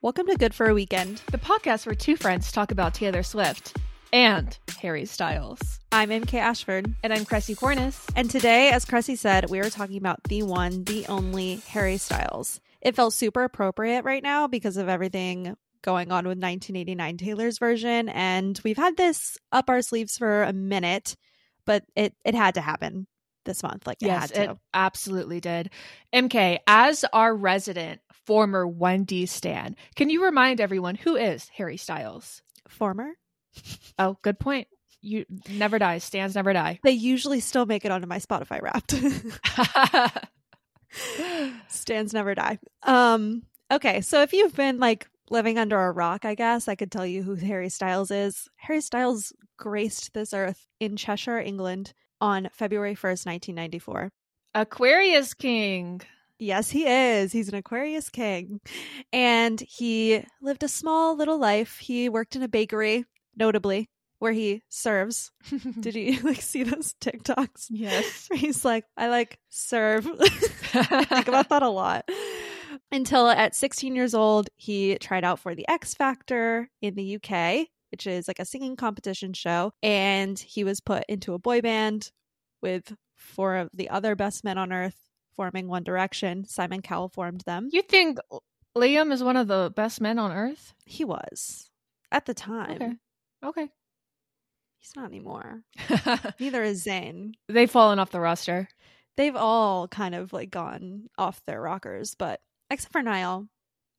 Welcome to Good for a Weekend, the podcast where two friends talk about Taylor Swift and Harry Styles. I'm MK Ashford. And I'm Kressie Cornice. And today, as Kressie said, we are talking about the one, the only Harry Styles. It felt super appropriate right now because of everything going on with 1989 Taylor's version. And we've had this up our sleeves for a minute, but it, it had to happen this month. Like, yes, it had to. It absolutely did. MK, as our resident former 1D Stan, can you remind everyone who is Harry Styles? Former? Oh, good point. You never die. Stans never die. They usually still make it onto my Spotify wrapped. Stans never die. Um, okay, so if you've been like living under a rock, I guess I could tell you who Harry Styles is. Harry Styles graced this earth in Cheshire, England on February 1st, 1994. Aquarius King. Yes, he is. He's an Aquarius king. And he lived a small little life. He worked in a bakery, notably, where he serves. Did you like see those TikToks? Yes. He's like, I like serve. I think about that a lot. Until at 16 years old, he tried out for the X Factor in the UK, which is like a singing competition show. And he was put into a boy band with four of the other best men on earth forming One Direction. Simon Cowell formed them. You think Liam is one of the best men on earth? He was at the time. Okay. Okay. He's not anymore. Neither is Zayn. They've fallen off the roster. They've all kind of like gone off their rockers, but except for Niall,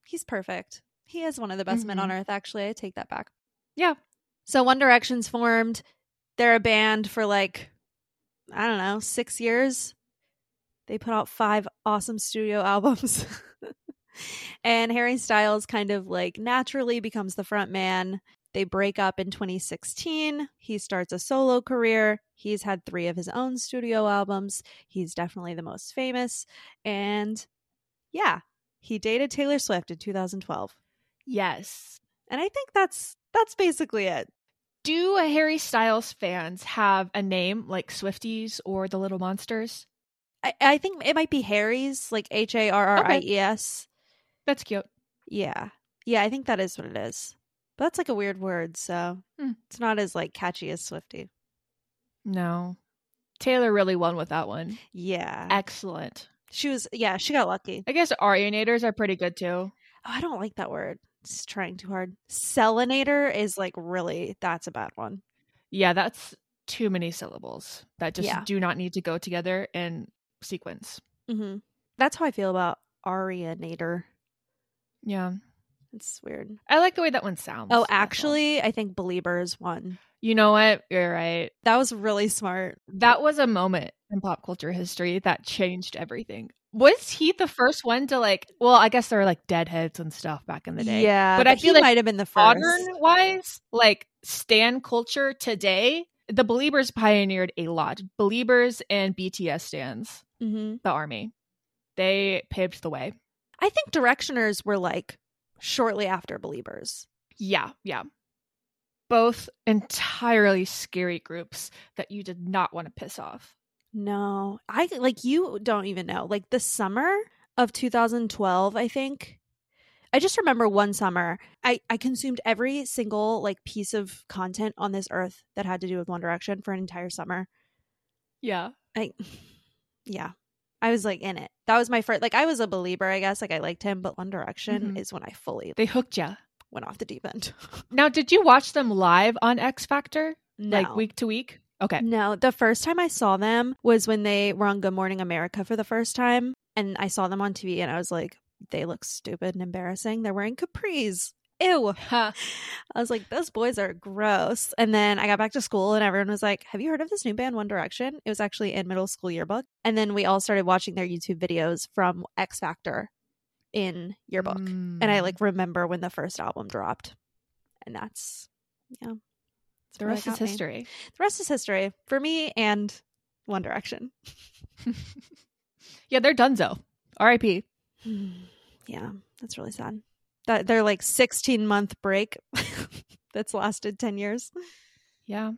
he's perfect. He is one of the best mm-hmm. men on earth, actually. I take that back. Yeah. So One Direction's formed. They're a band for like, I don't know, six years. They put out five awesome studio albums. and Harry Styles kind of like naturally becomes the front man. They break up in 2016. He starts a solo career. He's had three of his own studio albums. He's definitely the most famous. And yeah, he dated Taylor Swift in 2012. Yes. And I think that's that's basically it. Do Harry Styles fans have a name like Swifties or the Little Monsters? I, I think it might be Harry's, like H A R R I E S. That's cute. Yeah. Yeah, I think that is what it is. But that's like a weird word, so hmm. it's not as like catchy as Swifty. No. Taylor really won with that one. Yeah. Excellent. She was yeah, she got lucky. I guess Arianators are pretty good too. Oh, I don't like that word. It's trying too hard. Selinator is like really that's a bad one. Yeah, that's too many syllables that just Yeah. do not need to go together in sequence. Mm-hmm. That's how I feel about Arianator. Yeah. It's weird. I like the way that one sounds. Oh, actually, I think Beliebers won. You know what? You're right. That was really smart. That was a moment in pop culture history that changed everything. Was he the first one to like? Well, I guess there were like deadheads and stuff back in the day. Yeah, but, but I feel like might have been the first. modern wise, like stan culture today, the Beliebers pioneered a lot. Beliebers and BTS stands, Mm-hmm. the army, they paved the way. I think Directioners were like shortly after Beliebers Yeah, yeah. Both entirely scary groups that you did not want to piss off. No, I like you don't even know. Like the summer of 2012, I think. I just remember one summer, I I consumed every single like piece of content on this earth that had to do with One Direction for an entire summer. Yeah. I yeah. I was like in it. That was my first like I was a Belieber, I guess. Like I liked him, but One Direction Mhm. is when I fully They hooked you. went off the deep end. Now, did you watch them live on X Factor? no. Like week to week? Okay. No, the first time I saw them was when they were on Good Morning America for the first time. And I saw them on TV and I was like, they look stupid and embarrassing. They're wearing capris. Ew. Huh. I was like, those boys are gross. And then I got back to school and everyone was like, have you heard of this new band, One Direction? It was actually in middle school yearbook. And then we all started watching their YouTube videos from X Factor in yearbook. And I Mm. like remember when the first album dropped. And that's, yeah. The rest is got me. history. The rest is history for me and One Direction. yeah, they're donezo. R.I.P. yeah, that's really sad. That they're like 16 month break that's lasted 10 years. Yeah.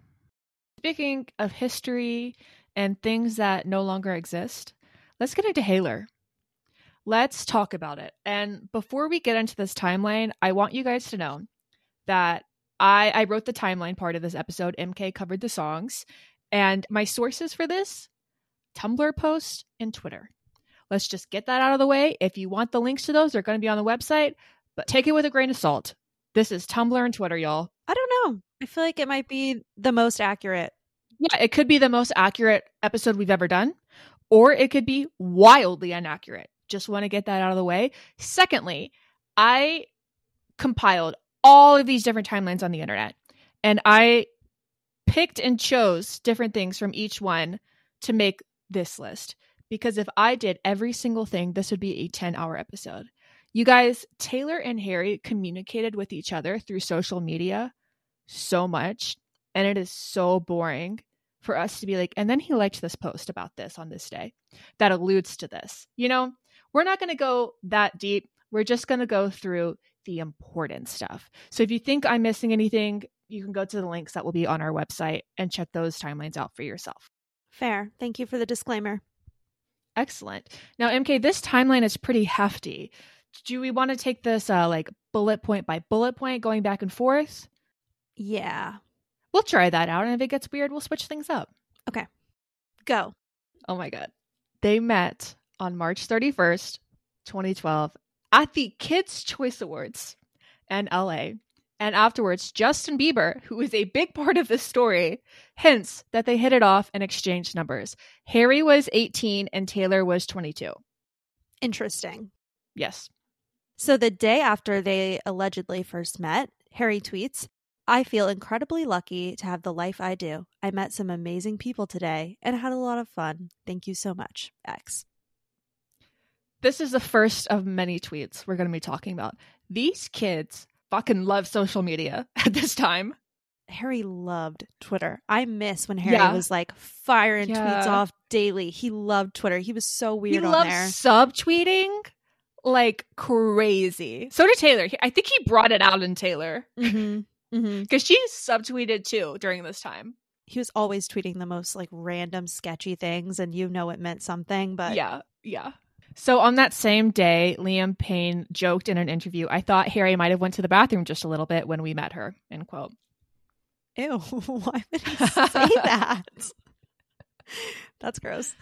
Speaking of history and things that no longer exist, let's get into Haylor. Let's talk about it. And before we get into this timeline, I want you guys to know that I, I wrote the timeline part of this episode. MK covered the songs. And my sources for this Tumblr post and Twitter. Let's just get that out of the way. If you want the links to those, they're going to be on the website, but take it with a grain of salt. This is Tumblr and Twitter, y'all. I don't know. I feel like it might be the most accurate. Yeah, it could be the most accurate episode we've ever done, or it could be wildly inaccurate. Just want to get that out of the way. Secondly, I compiled all of these different timelines on the internet, and I picked and chose different things from each one to make this list. Because if I did every single thing, this would be a 10 hour episode. You guys, Taylor and Harry communicated with each other through social media so much, and it is so boring for us to be like, and then he liked this post about this on this day that alludes to this. You know, we're not going to go that deep. We're just going to go through the important stuff. So if you think I'm missing anything, you can go to the links that will be on our website and check those timelines out for yourself. Fair. Thank you for the disclaimer. Excellent. Now, MK, this timeline is pretty hefty. Do we want to take this uh, like bullet point by bullet point, going back and forth? Yeah. We'll try that out, and if it gets weird, we'll switch things up. Okay. Go. Oh my God. They met on March 31st, 2012, at the Kids' Choice Awards in LA. And afterwards, Justin Bieber, who is a big part of this story, hints that they hit it off and exchanged numbers. Harry was 18 and Taylor was 22. Interesting. Yes. So the day after they allegedly first met, Harry tweets, I feel incredibly lucky to have the life I do. I met some amazing people today and had a lot of fun. Thank you so much. X. This is the first of many tweets we're going to be talking about. These kids fucking love social media at this time. Harry loved Twitter. I miss when Harry Yeah. was like firing tweets off daily. He loved Twitter. He was so weird he on there. subtweeting like crazy. So did Taylor. I think he brought it out in Taylor hmm hmm because she subtweeted too during this time. He was always tweeting the most like random sketchy things, and you know it meant something. But yeah, yeah. So on that same day, Liam Payne joked in an interview, "I thought Harry might have went to the bathroom just a little bit when we met her." End quote. Ew, why would he say that? That's gross.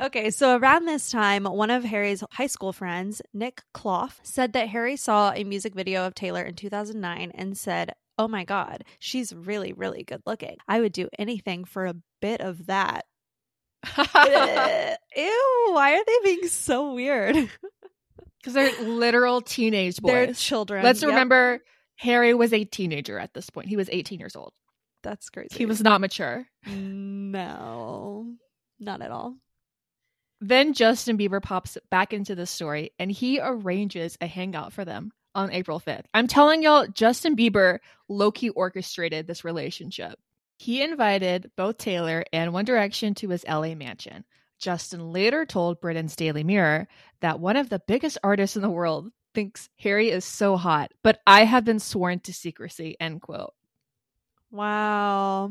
Okay, so around this time, one of Harry's high school friends, Nick Clough, said that Harry saw a music video of Taylor in 2009 and said, Oh my God, she's really, really good looking. I would do anything for a bit of that. Ew, why are they being so weird? Because they're literal teenage boys. They're children. Let's Yep. remember, Harry was a teenager at this point. He was 18 years old. That's crazy. He was not mature. No, not at all. Then Justin Bieber pops back into the story and he arranges a hangout for them on April 5th. I'm telling y'all, Justin Bieber low key orchestrated this relationship. He invited both Taylor and One Direction to his LA mansion. Justin later told Britain's Daily Mirror that one of the biggest artists in the world thinks Harry is so hot, but I have been sworn to secrecy, end quote. Wow.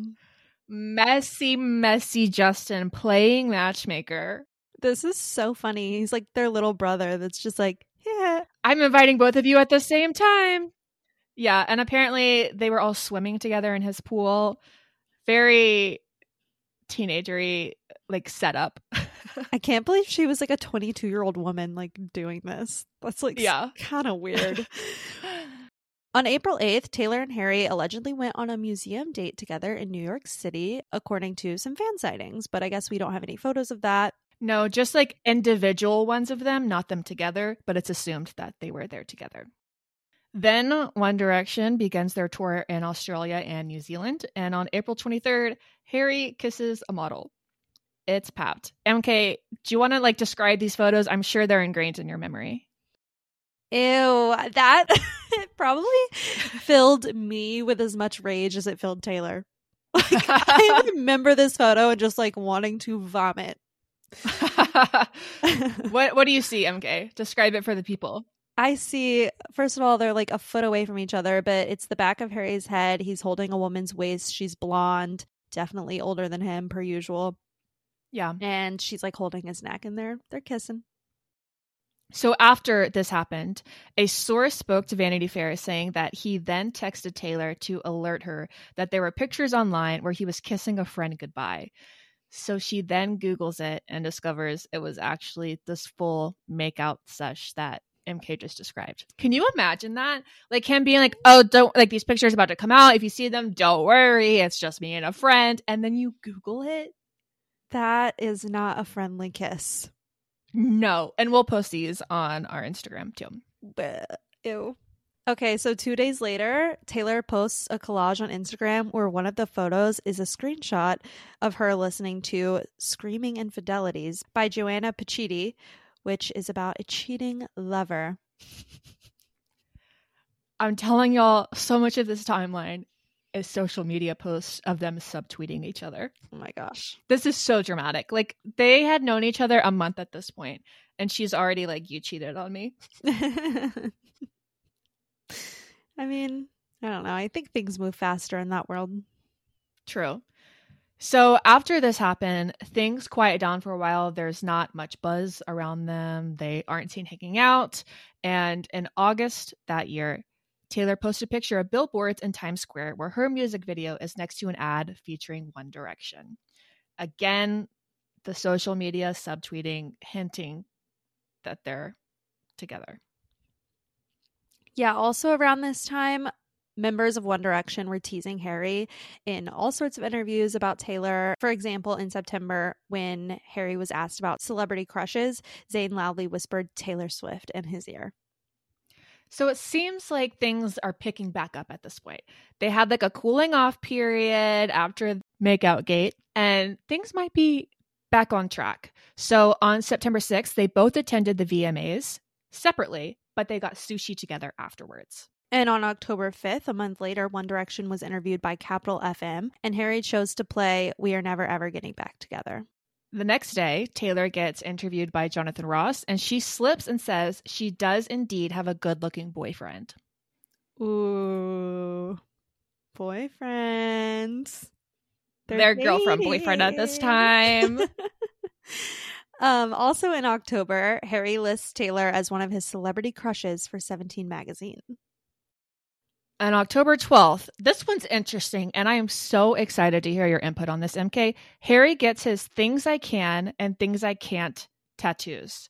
Messy, messy Justin playing matchmaker. This is so funny. He's like their little brother that's just like, yeah. I'm inviting both of you at the same time. Yeah, and apparently they were all swimming together in his pool. Very teenagery like setup. I can't believe she was like a 22 year old woman like doing this. That's like Yeah. kind of weird. On April 8th, Taylor and Harry allegedly went on a museum date together in New York City, according to some fan sightings, but I guess we don't have any photos of that. no, just like individual ones of them, not them together, but it's assumed that they were there together. Then One Direction begins their tour in Australia and New Zealand, and on April 23rd, Harry kisses a model. It's papped. MK, do you want to like describe these photos? I'm sure they're ingrained in your memory. Ew, that probably filled me with as much rage as it filled Taylor. Like, I remember this photo and just like wanting to vomit. what what do you see, MK? Describe it for the people. I see, first of all, they're like a foot away from each other, but it's the back of Harry's head. He's holding a woman's waist. She's blonde, definitely older than him, per usual. Yeah. And she's like holding his neck and they're they're kissing. So after this happened, a source spoke to Vanity Fair saying that he then texted Taylor to alert her that there were pictures online where he was kissing a friend goodbye. So she then Googles it and discovers it was actually this full makeout sesh that MK just described. Can you imagine that? Like him being like, oh, don't like these pictures about to come out. If you see them, don't worry. It's just me and a friend. And then you Google it. That is not a friendly kiss. No. And we'll post these on our Instagram too. Bleh. Ew. Okay, so two days later, Taylor posts a collage on Instagram where one of the photos is a screenshot of her listening to Screaming Infidelities by Joanna Pachiti, which is about a cheating lover. I'm telling y'all, so much of this timeline is social media posts of them subtweeting each other. Oh my gosh. This is so dramatic. Like they had known each other a month at this point, and she's already like, "You cheated on me." I mean, I don't know. I think things move faster in that world. True. So after this happened, things quiet down for a while. There's not much buzz around them. They aren't seen hanging out. And in August that year, Taylor posted a picture of billboards in Times Square where her music video is next to an ad featuring One Direction. Again, the social media subtweeting, hinting that they're together. Yeah, also around this time, members of One Direction were teasing Harry in all sorts of interviews about Taylor. For example, in September, when Harry was asked about celebrity crushes, Zayn loudly whispered Taylor Swift in his ear. So it seems like things are picking back up at this point. They had like a cooling off period after Makeout Gate, and things might be back on track. So on September 6th, they both attended the VMAs separately, but they got sushi together afterwards. And on October 5th, a month later, One Direction was interviewed by Capital FM, and Harry chose to play We Are Never Ever Getting Back Together. The next day, Taylor gets interviewed by Jonathan Ross, and she slips and says she does indeed have a good looking boyfriend. Ooh, boyfriends. Their girlfriend boyfriend at this time. um, also in October, Harry lists Taylor as one of his celebrity crushes for 17 magazine. On October 12th, this one's interesting, and I am so excited to hear your input on this, MK. Harry gets his Things I Can and Things I Can't tattoos,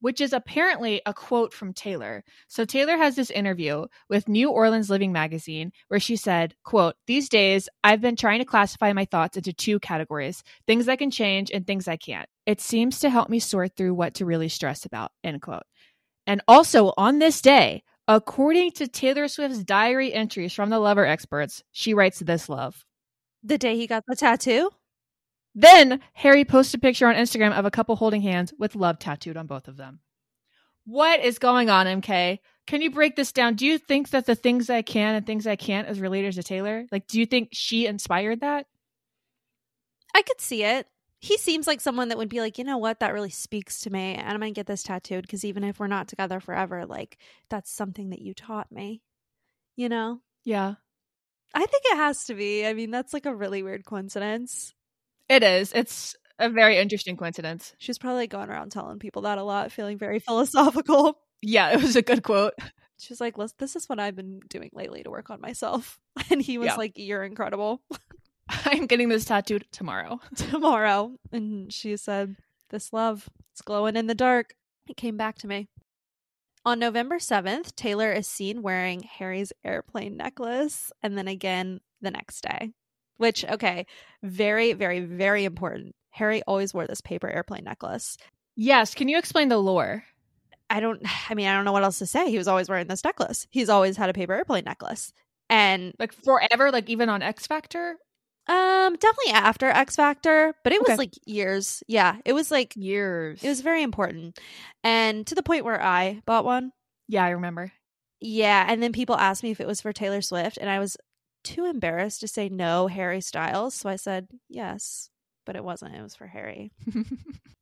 which is apparently a quote from Taylor. So Taylor has this interview with New Orleans Living Magazine where she said, quote, These days, I've been trying to classify my thoughts into two categories, things I can change and things I can't. It seems to help me sort through what to really stress about, end quote. And also on this day, According to Taylor Swift's diary entries from the lover experts, she writes this love. The day he got the tattoo? Then Harry posts a picture on Instagram of a couple holding hands with love tattooed on both of them. What is going on, MK? Can you break this down? Do you think that the things I can and things I can't is related to Taylor? Like, do you think she inspired that? I could see it. He seems like someone that would be like, you know what, that really speaks to me, and I'm gonna get this tattooed because even if we're not together forever, like that's something that you taught me. You know, Yeah. I think it has to be. I mean, that's like a really weird coincidence. It is. It's a very interesting coincidence. She's probably going around telling people that a lot, feeling very philosophical. Yeah, it was a good quote. She's like, this is what I've been doing lately to work on myself. And he was Yeah. like, You're incredible. I'm getting this tattooed tomorrow. Tomorrow. And she said, This love, it's glowing in the dark. It came back to me. On November 7th, Taylor is seen wearing Harry's airplane necklace and then again the next day. Which, okay, very, very, very important. Harry always wore this paper airplane necklace. Yes. Can you explain the lore? I don't, I mean, I don't know what else to say. He was always wearing this necklace. He's always had a paper airplane necklace. And Like forever, like even on X Factor? Um definitely after X Factor, but it was Okay. like years. Yeah, it was like Years. it was very important. And to the point where I bought one. Yeah, I remember. Yeah, and then people asked me if it was for Taylor Swift and I was too embarrassed to say no, Harry Styles, so I said yes, but it wasn't. It was for Harry.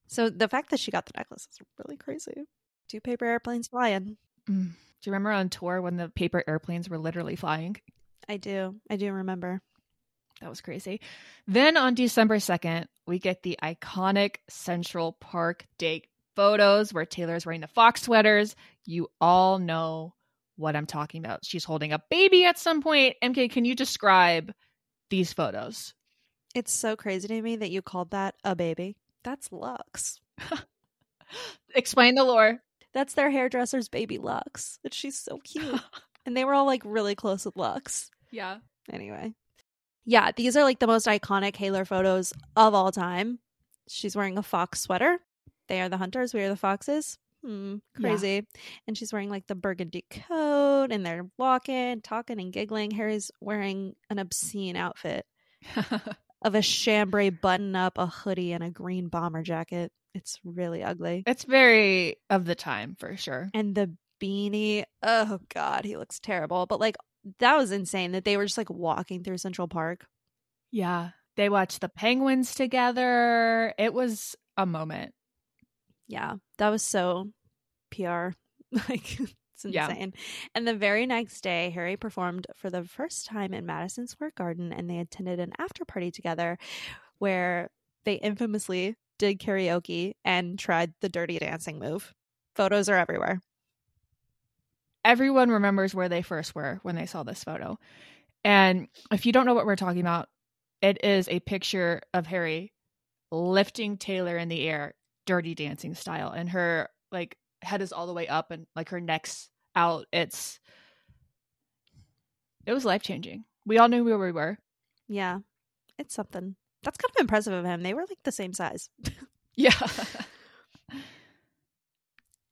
So the fact that she got the necklace is really crazy. Two paper airplanes flying. Mm. Do you remember on tour when the paper airplanes were literally flying? I do. I do remember. That was crazy. Then on December 2nd, we get the iconic Central Park date photos where Taylor's wearing the fox sweaters. You all know what I'm talking about. She's holding a baby at some point. MK, can you describe these photos? It's so crazy to me that you called that a baby. That's Lux. Explain the lore. That's their hairdresser's baby Lux. And she's so cute. and they were all like really close with Lux. Yeah. Anyway. Yeah, these are like the most iconic Haylor photos of all time. She's wearing a fox sweater. They are the hunters, we are the foxes. Hmm, Yeah. crazy. And she's wearing like the burgundy coat and they're walking, talking, and giggling. Harry's wearing an obscene outfit of a chambray button up, a hoodie, and a green bomber jacket. It's really ugly. it's very of the time for sure. And the beanie, oh god, he looks terrible. But like that was insane that they were just like walking through Central Park. Yeah. They watched the penguins together. It was a moment. Yeah, that was so PR. like it's Yeah. insane. And the very next day, Harry performed for the first time in Madison Square Garden and they attended an after party together where they infamously did karaoke and tried the dirty dancing move. Photos are everywhere. Everyone remembers where they first were when they saw this photo. And if you don't know what we're talking about, it is a picture of Harry lifting Taylor in the air, dirty dancing style, and her like head is all the way up and like her neck's out. It's it was life changing. We all knew where we were. Yeah, it's something. That's kind of impressive of him. They were like the same size. Yeah.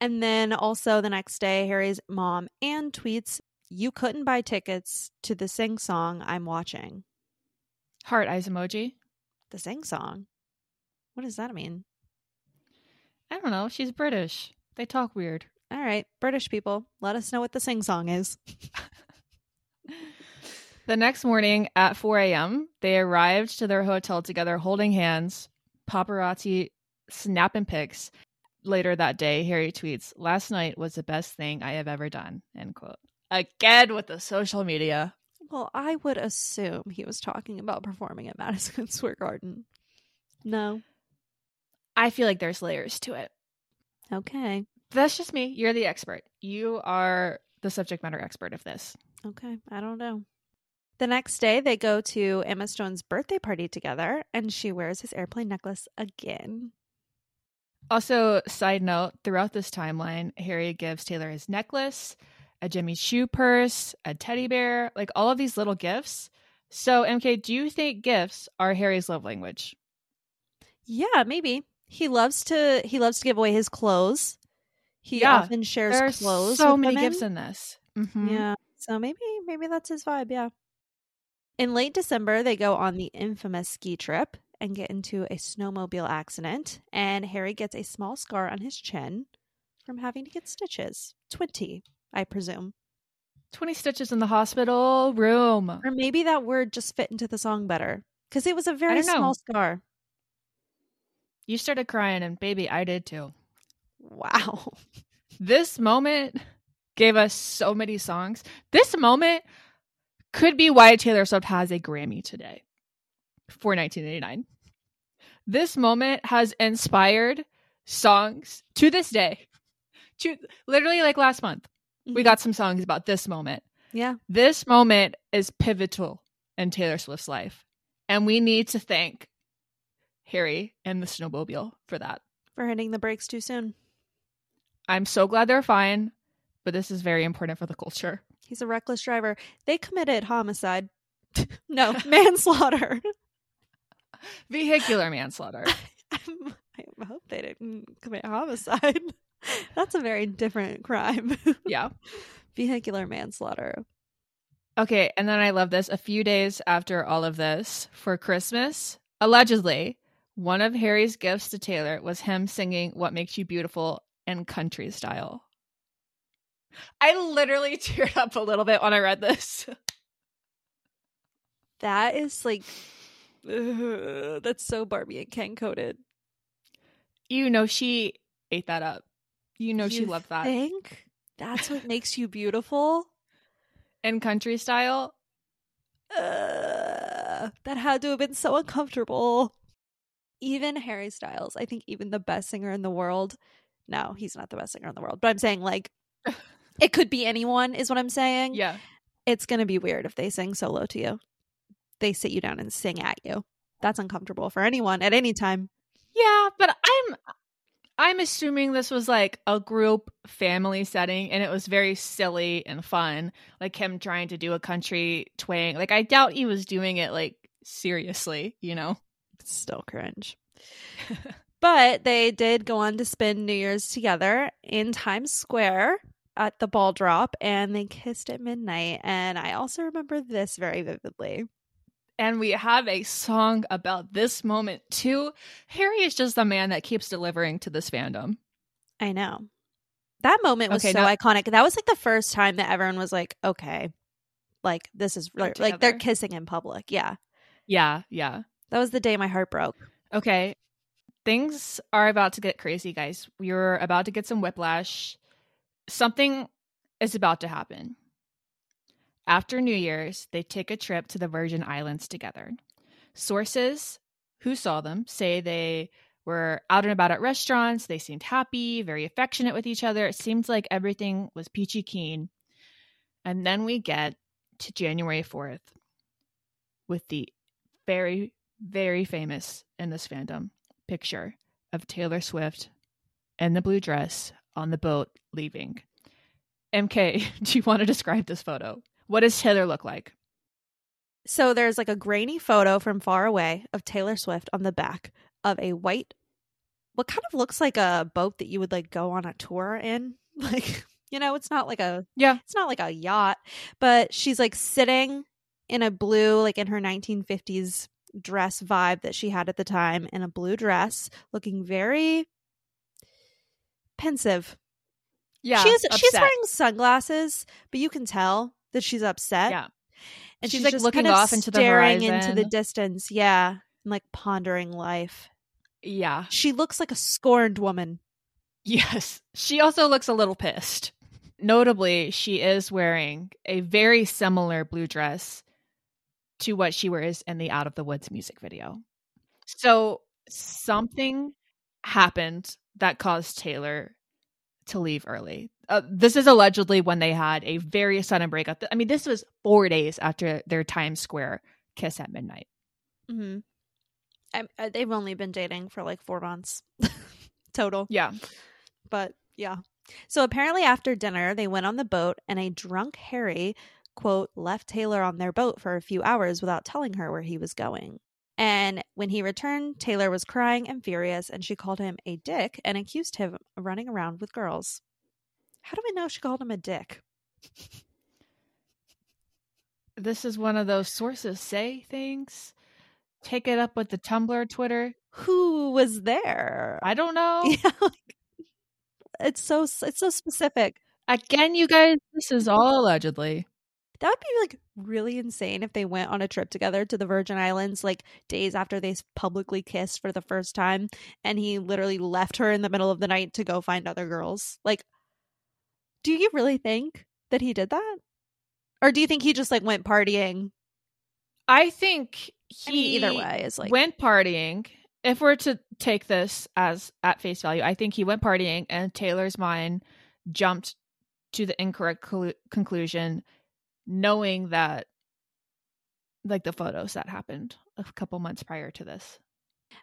And then also the next day, Harry's mom Anne tweets, You couldn't buy tickets to the sing song I'm watching. Heart eyes emoji. The sing song? What does that mean? I don't know. She's British. They talk weird. All right, British people, let us know what the sing song is. The next morning at 4 a.m., they arrived to their hotel together holding hands, paparazzi snapping pics. Later that day, Harry tweets, Last night was the best thing I have ever done. End quote. Again with the social media. Well, I would assume he was talking about performing at Madison Square Garden. No. I feel like there's layers to it. Okay. That's just me. You're the expert. You are the subject matter expert of this. Okay. I don't know. The next day, they go to Emma Stone's birthday party together, and she wears his airplane necklace again. Also, side note, throughout this timeline, Harry gives Taylor his necklace, a Jimmy Choo purse, a teddy bear, like all of these little gifts. So, MK, do you think gifts are Harry's love language? Yeah, maybe. He loves to he loves to give away his clothes. He Yeah, often shares There are clothes. so many women. gifts in this. Mhm. Yeah. So maybe maybe that's his vibe, yeah. In late December, they go on the infamous ski trip and get into a snowmobile accident, and Harry gets a small scar on his chin from having to get stitches. 20, I presume. 20 stitches in the hospital room. Or maybe that word just fit into the song better because it was a very small scar. You started crying, and baby, I did too. Wow. This moment gave us so many songs. This moment could be why Taylor Swift has a Grammy today for 1989. This moment has inspired songs to this day. To literally like last month, we Mhm. got some songs about this moment. Yeah. This moment is pivotal in Taylor Swift's life. And we need to thank Harry and the snowmobile for that. For hitting the brakes too soon. I'm so glad they're fine, but this is very important for the culture. He's a reckless driver. They committed homicide. no, manslaughter. Vehicular manslaughter. I'm- hope they didn't commit homicide. That's a very different crime. yeah. Vehicular manslaughter. Okay, and then I love this. A few days after all of this, for Christmas, allegedly, one of Harry's gifts to Taylor was him singing What Makes You Beautiful in country style. I literally teared up a little bit when I read this. That is like, ugh, that's so Barbie and Ken coded. You know, she ate that up. You know, she loved that. Think that's what makes you beautiful. and country style, Uh, that had to have been so uncomfortable. Even Harry Styles, I think even the best singer in the world. No, he's not the best singer in the world. But I'm saying like it could be anyone is what I'm saying. yeah. It's going to be weird if they sing solo to you. They sit you down and sing at you. That's uncomfortable for anyone at any time. Yeah, but I'm I'm assuming this was like a group family setting and it was very silly and fun. Like him trying to do a country twang. Like I doubt he was doing it like seriously, you know. It's still cringe. but they did go on to spend New Year's together in Times Square at the ball drop and they kissed at midnight. And I also remember this very vividly. And we have a song about this moment too. Harry is just the man that keeps delivering to this fandom. I know. That moment was Okay, so now- iconic. That was like the first time that everyone was like, okay, like this is like, like they're kissing in public. Yeah. Yeah, yeah. That was the day my heart broke. Okay. Things are about to get crazy, guys. You're about to get some whiplash. Something is about to happen. After New Year's, they take a trip to the Virgin Islands together. Sources who saw them say they were out and about at restaurants. They seemed happy, very affectionate with each other. It seemed like everything was peachy keen. And then we get to January 4th with the very, very famous in this fandom picture of Taylor Swift in the blue dress on the boat leaving. MK, do you want to describe this photo? What does Taylor look like? So there's like a grainy photo from far away of Taylor Swift on the back of a white, what kind of looks like a boat that you would like go on a tour in. Like, you know, it's not like a, Yeah. it's not like a yacht, but she's like sitting in a blue, like in her 1950s dress vibe that she had at the time in a blue dress, looking very pensive. Yeah. she's she's wearing sunglasses, but you can tell that she's upset. Yeah. and She's, she's, like, just looking kind of off into the staring into the distance. Yeah, and like pondering life. Yeah. She looks like a scorned woman. Yes. She also looks a little pissed. Notably, she is wearing a very similar blue dress to what she wears in the Out of the Woods music video. So something happened that caused Taylor to leave early. Uh, this is allegedly when they had a very sudden breakup. I mean, this was four days after their Times Square kiss at midnight. Mm-hmm. I, I, they've only been dating for like four months total. Yeah. but yeah. So apparently, after dinner, they went on the boat, and a drunk Harry, quote, left Taylor on their boat for a few hours without telling her where he was going. And when he returned, Taylor was crying and furious, and she called him a dick and accused him of running around with girls. How do we know she called him a dick? This is one of those sources say things. Take it up with the Tumblr, Twitter. Who was there? I don't know. yeah, like, it's so it's so specific. Again, you guys, this is all allegedly. That would be like really insane if they went on a trip together to the Virgin Islands like days after they publicly kissed for the first time and he literally left her in the middle of the night to go find other girls. Like do you really think that he did that? Or do you think he just like went partying? I think he I mean, either way is like went partying. If we're to take this as at face value, I think he went partying and Taylor's mind jumped to the incorrect clu- conclusion knowing that like the photos that happened a couple months prior to this.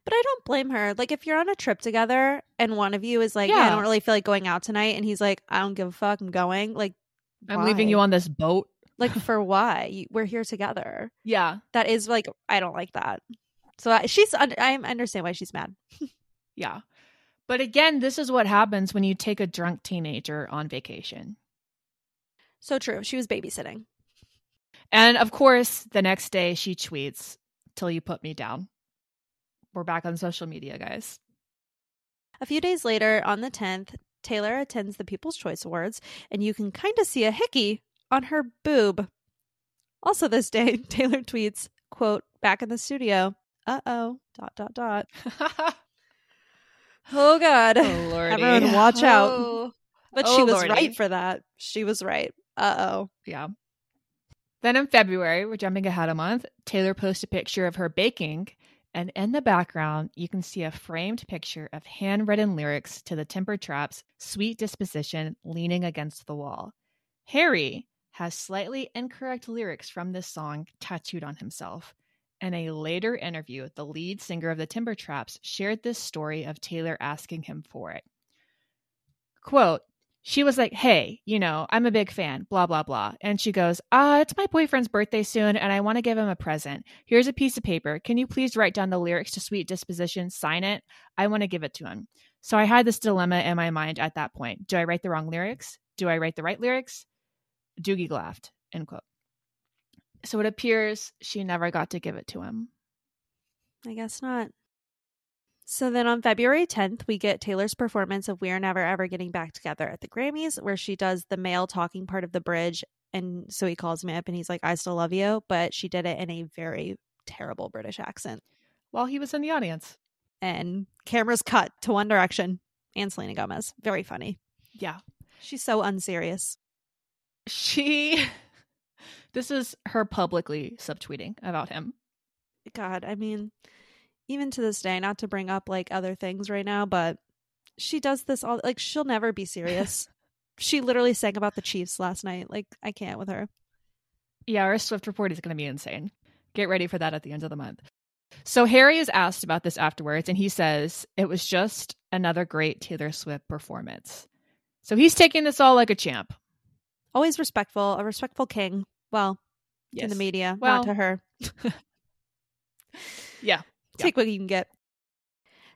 But I don't blame her. Like if you're on a trip together and one of you is like, yeah, I don't really feel like going out tonight and he's like, I don't give a fuck, I'm going. Like I'm leaving you on this boat. Like for why? We're here together. Yeah. That is like I don't like that. So I, she's I understand why she's mad. Yeah. But again, this is what happens when you take a drunk teenager on vacation. So true. She was babysitting. And of course, the next day she tweets, Till you put me down. We're back on social media, guys. A few days later, on the 10th, Taylor attends the People's Choice Awards, and you can kind of see a hickey on her boob. Also, this day, Taylor tweets, quote, back in the studio, uh oh, dot, dot, dot. Oh, God. Oh, Lordy. Everyone watch out. Oh. But Oh, she was Lordy. right for that. She was right. Uh oh. Yeah. Then in February, we're jumping ahead a month, Taylor posts a picture of her baking, and in the background, you can see a framed picture of handwritten lyrics to the Temper Traps' Sweet Disposition leaning against the wall. Harry has slightly incorrect lyrics from this song tattooed on himself. In a later interview, the lead singer of the Temper Traps shared this story of Taylor asking him for it. Quote, she was like, Hey, you know, I'm a big fan, blah, blah, blah. And she goes, Uh, it's my boyfriend's birthday soon, and I want to give him a present. Here's a piece of paper. Can you please write down the lyrics to Sweet Disposition, sign it? I want to give it to him. So I had this dilemma in my mind at that point. Do I write the wrong lyrics? Do I write the right lyrics? Dougy laughed, end quote. So it appears she never got to give it to him. I guess not. So then on February 10th, we get Taylor's performance of We're Never Ever Getting Back Together at the Grammys, where she does the male talking part of the bridge. And so he calls me up and he's like, I still love you. But she did it in a very terrible British accent. While he was in the audience. And cameras cut to One Direction and Selena Gomez. Very funny. Yeah. She's so unserious. She. This is her publicly subtweeting about him. God, I mean, even to this day, not to bring up like other things right now, but she does this all like she'll never be serious. she literally sang about the Chiefs last night. Like, I can't with her. Yeah, our Swift report is going to be insane. Get ready for that at the end of the month. So Harry is asked about this afterwards, and he says it was just another great Taylor Swift performance. So he's taking this all like a champ. Always respectful, a respectful king. Well, in the media, Well- not to her. Yeah. Take what you can get.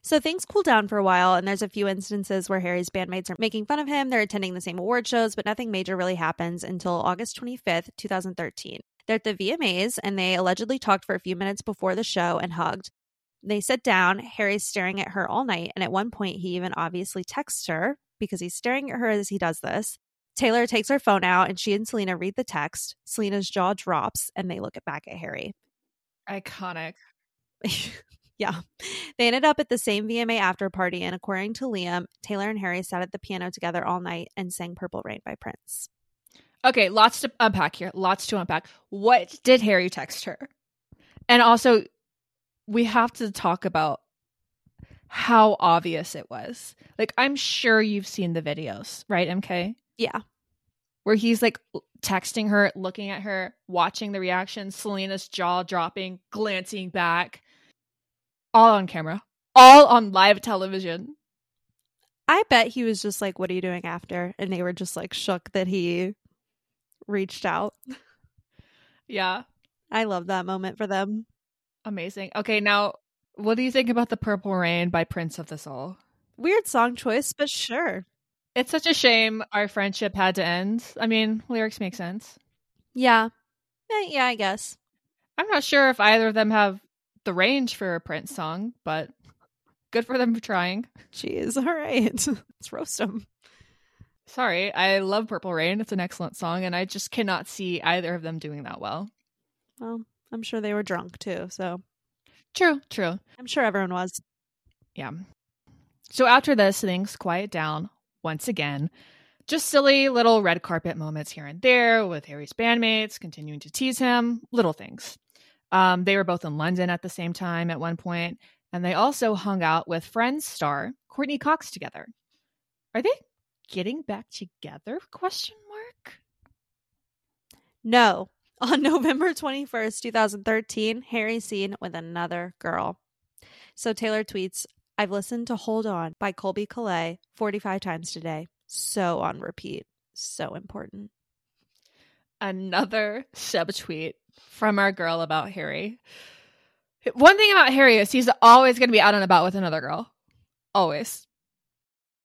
So things cool down for a while, and there's a few instances where Harry's bandmates are making fun of him. They're attending the same award shows, but nothing major really happens until August 25th, 2013. They're at the VMAs, and they allegedly talked for a few minutes before the show and hugged. They sit down. Harry's staring at her all night, and at one point, he even obviously texts her because he's staring at her as he does this. Taylor takes her phone out, and she and Selena read the text. Selena's jaw drops, and they look back at Harry. Iconic. yeah. They ended up at the same VMA after party, and according to Liam, Taylor and Harry sat at the piano together all night and sang Purple Rain by Prince. Okay, lots to unpack here. Lots to unpack. What did Harry text her? And also, we have to talk about how obvious it was. Like, I'm sure you've seen the videos, right, MK? Yeah. Where he's like texting her, looking at her, watching the reaction, Selena's jaw dropping, glancing back, all on camera, all on live television. I bet he was just like, What are you doing after? And they were just like shook that he reached out. Yeah, I love that moment for them. amazing. Okay, now, what do you think about the Purple Rain by Prince of the Soul? Weird song choice, but sure. It's such a shame our friendship had to end. I mean, lyrics make sense. Yeah. Eh, yeah, I guess. I'm not sure if either of them have the range for a Prince song, but good for them for trying. Jeez. All right. Let's roast them. Sorry, I love Purple Rain. It's an excellent song, and I just cannot see either of them doing that well. Well, I'm sure they were drunk too, so True, true. I'm sure everyone was. Yeah. So after this, things quiet down once again. Just silly little red carpet moments here and there with Harry's bandmates continuing to tease him, little things. Um, they were both in London at the same time at one point, and they also hung out with Friends star Courteney Cox together. Are they getting back together? Question mark. No. On November 21st, 2013, Harry seen with another girl. So Taylor tweets, I've listened to Hold On by Colbie Caillat 45 times today. So on repeat. So important. Another subtweet from our girl about Harry. One thing about Harry is he's always going to be out and about with another girl. Always.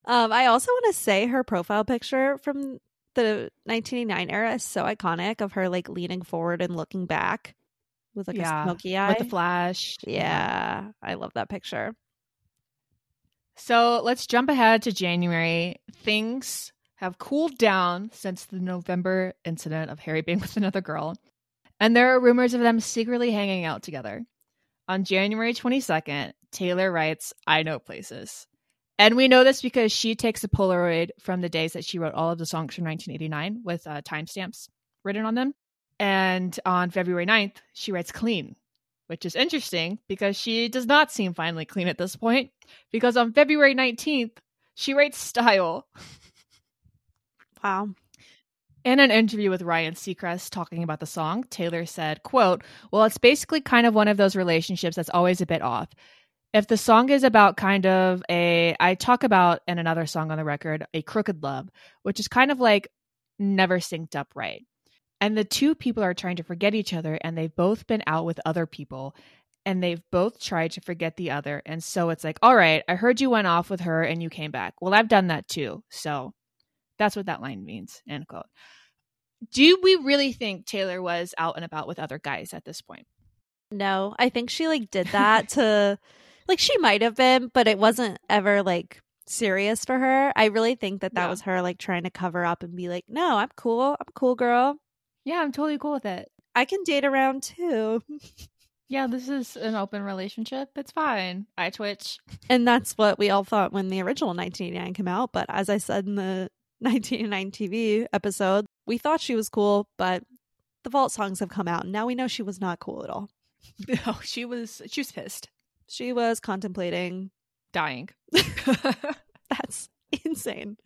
Um, I also want to say her profile picture from the 1989 era is so iconic of her like leaning forward and looking back with like Yeah, a smoky eye. With the flash. yeah, I love that picture. So let's jump ahead to January. Things have cooled down since the November incident of Harry being with another girl. And there are rumors of them secretly hanging out together. On January 22nd, Taylor writes, I know places. And we know this because she takes a Polaroid from the days that she wrote all of the songs from 1989 with uh, timestamps written on them. And on February 9th, she writes clean, which is interesting because she does not seem finally clean at this point. Because on February 19th, she writes style. Wow. In an interview with Ryan Seacrest talking about the song, Taylor said, quote, Well, it's basically kind of one of those relationships that's always a bit off. If the song is about kind of a, I talk about in another song on the record, a crooked love, which is kind of like never synced up right. And the two people are trying to forget each other, and they've both been out with other people, and they've both tried to forget the other. And so it's like, all right, I heard you went off with her and you came back. Well, I've done that too. So that's what that line means. End quote. Do we really think Taylor was out and about with other guys at this point? No, I think she like did that to like she might have been, but it wasn't ever like serious for her. I really think that that Yeah. was her like trying to cover up and be like, "No, I'm cool. I'm a cool girl. Yeah, I'm totally cool with it. I can date around too." Yeah, this is an open relationship. It's fine. I twitch. And that's what we all thought when the original 1989 came out, but as I said in the 1989 TV episode, we thought she was cool, but the Vault songs have come out and now we know she was not cool at all. Oh, she was she was pissed, She was contemplating dying. That's insane.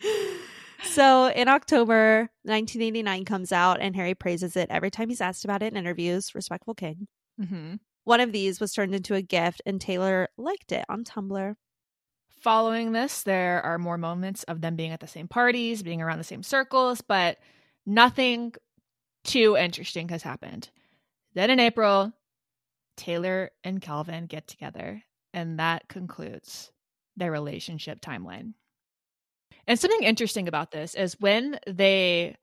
So in October, 1989 comes out, and Harry praises it every time he's asked about it in interviews. Respectful king. hmm One of these was turned into a gift, and Taylor liked it on Tumblr. Following this, there are more moments of them being at the same parties, being around the same circles, but nothing too interesting has happened. Then in April, Taylor and Calvin get together, and that concludes their relationship timeline. And something interesting about this is when they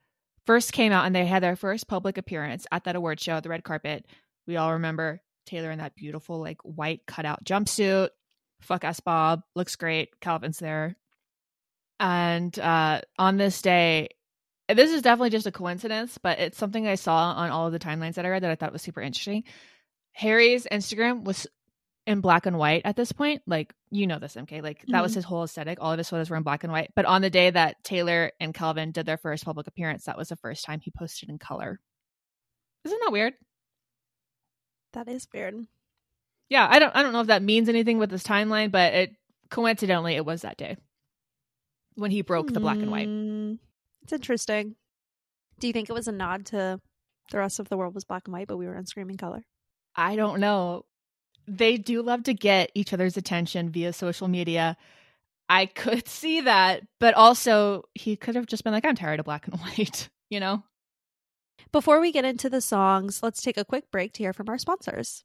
first came out and they had their first public appearance at that award show, the red carpet, we all remember Taylor in that beautiful, like, white cutout jumpsuit fuck us bob looks great calvin's there. And uh on this day this is definitely just a coincidence but it's something i saw on all of the timelines that i read that i thought was super interesting. Harry's instagram was in black and white at this point like you know this mk like that was Mhm. his whole aesthetic. All of his photos were in black and white but on the day that taylor and calvin did their first public appearance that was the first time he posted in color. Isn't that weird? That is weird. Yeah i don't i don't know if that means anything with this timeline but it coincidentally it was that day when he broke the black and white Mm, It's interesting. Do you think it was a nod to the rest of the world was black and white, but we were in screaming color? i don't know they do love to get each other's attention via social media i could see that but also he could have just been like i'm tired of black and white you know Before we get into the songs, let's take a quick break to hear from our sponsors.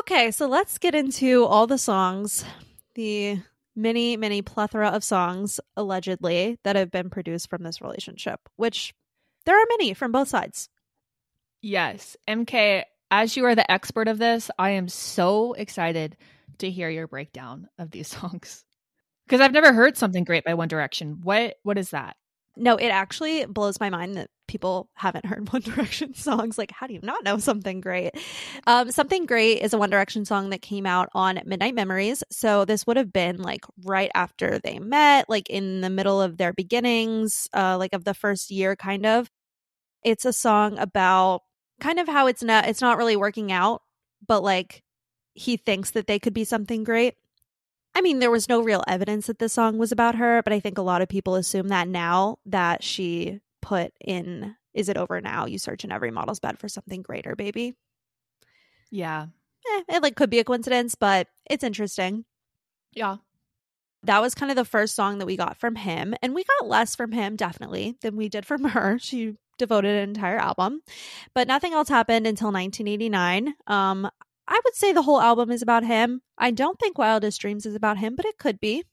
Okay, so let's get into all the songs, the many, many plethora of songs allegedly that have been produced from this relationship, which there are many from both sides. Yes. MK, as you are the expert of this, I am so excited to hear your breakdown of these songs. Because I've never heard something great by One Direction. What what is that? No, it actually blows my mind that people haven't heard One Direction songs. Like, how do you not know something great? Um, something great is a One Direction song that came out on Midnight Memories. So this would have been like right after they met, like in the middle of their beginnings, uh, like of the first year, kind of. It's a song about kind of how it's not it's not really working out, but like he thinks that they could be something great. I mean, there was no real evidence that this song was about her, but I think a lot of people assume that now that she put in Is It Over Now? You search in every model's bed for something greater, baby. Yeah. Eh, it like could be a coincidence, but it's interesting. Yeah. That was kind of the first song that we got from him. And we got less from him, definitely, than we did from her. She devoted an entire album. But nothing else happened until 1989. Um, I would say the whole album is about him. I don't think Wildest Dreams is about him, but it could be.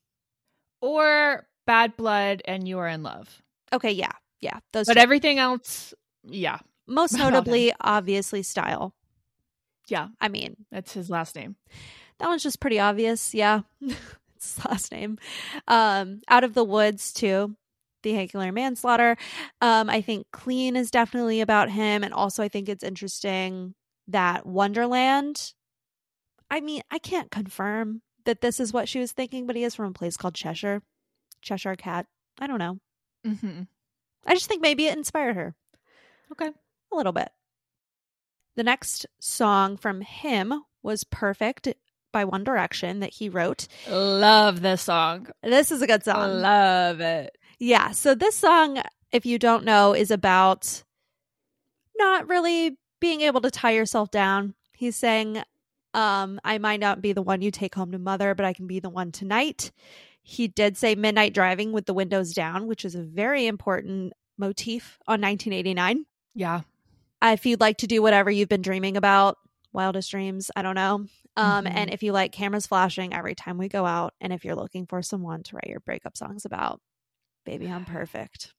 Or Bad Blood and You Are in Love. Okay, yeah. Yeah. Those But two. everything else, yeah. most notably, obviously, Style. Yeah. I mean, That's his last name. that one's just pretty obvious. Yeah. it's his last name. Um, Out of the Woods, too. The Vehicular manslaughter. Um, I think Clean is definitely about him. And also, I think it's interesting that Wonderland, I mean, I can't confirm that this is what she was thinking, but he is from a place called Cheshire. Cheshire Cat. I don't know. Mm-hmm. I just think maybe it inspired her. Okay. A little bit. The next song from him was Perfect by One Direction that he wrote. Love this song. This is a good song. Love it. Yeah. So this song, if you don't know, is about not really being able to tie yourself down. He's saying, um, I might not be the one you take home to mother, but I can be the one tonight. He did say midnight driving with the windows down, which is a very important motif on 1989. Yeah. If you'd like to do whatever you've been dreaming about, wildest dreams, I don't know. Um, Mhm. And if you like cameras flashing every time we go out, and if you're looking for someone to write your breakup songs about, baby, I'm perfect.